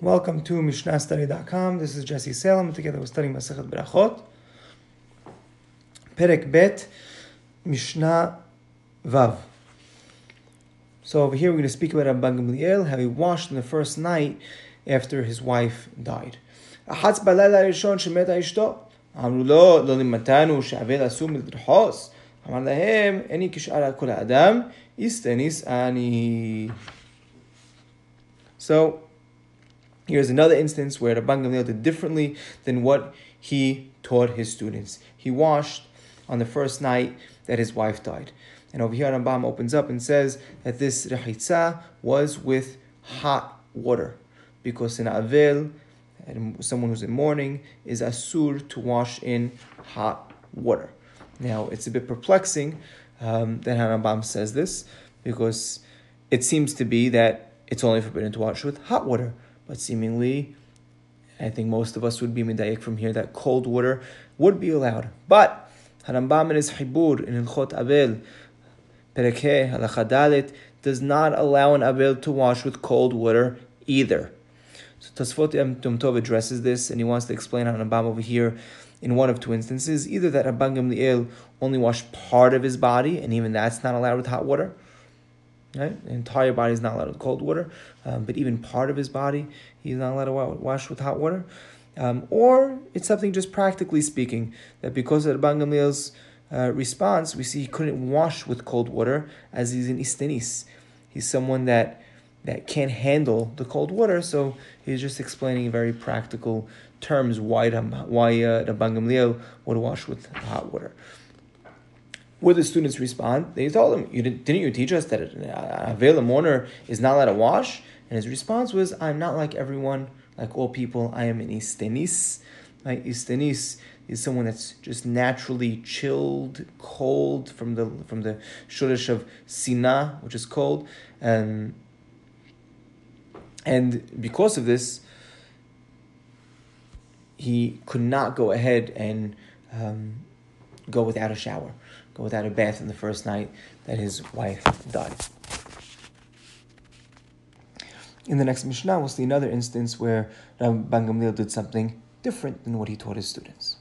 Welcome to MishnahStudy.com. This is Jesse Salem. Together we're studying Masachet Berachot. Perek Bet, Mishnah Vav. So over here we're going to speak about Rabban Gamliel, how he washed in the first night after his wife died. אחץ בלילה הראשון שמתה אשתו. אמרו לו, לא לימדנו שהאבל אסור מלדחוס. אמר להם, איני כשאר כל האדם, איסטניס אני. So, Here's another instance where Rabban Gamliel did differently than what he taught his students. He washed on the first night that his wife died. And over here, Rambam opens up and says that this rechitza was with hot water. Because in Avel, someone who's in mourning, is asur to wash in hot water. Now, it's a bit perplexing um, that Rambam says this, because it seems to be that it's only forbidden to wash with hot water. But seemingly, I think most of us would be medayik from here that cold water would be allowed. But Harambam in his Hibur in Ilchot Avel, Perekeh Halachadalit, does not allow an Avel to wash with cold water either. So Tosfot Yom Tov addresses this and he wants to explain on Rambam over here in one of two instances. Either that Rabban Gamliel only washed part of his body and even that's not allowed with hot water Right? The entire body is not allowed with cold water, um, but even part of his body, he's not allowed to wash with hot water. Um, or it's something just practically speaking, that because of Rabban Gamliel's uh, response, we see he couldn't wash with cold water as he's in Istenis. He's someone that that can't handle the cold water, so he's just explaining in very practical terms why, why uh, Rabban Gamliel would wash with hot water. Would the students respond? They told him, you didn't, didn't you teach us that a veil of mourner is not allowed to wash? And his response was, I'm not like everyone, like all people. I am an istenis. My istenis is someone that's just naturally chilled, cold from the from the shurish of sina, which is cold, and and because of this, he could not go ahead and um, go without a shower go without a bath in the first night that his wife died. In the next Mishnah, we'll see another instance where Rabban Gamliel did something different than what he taught his students.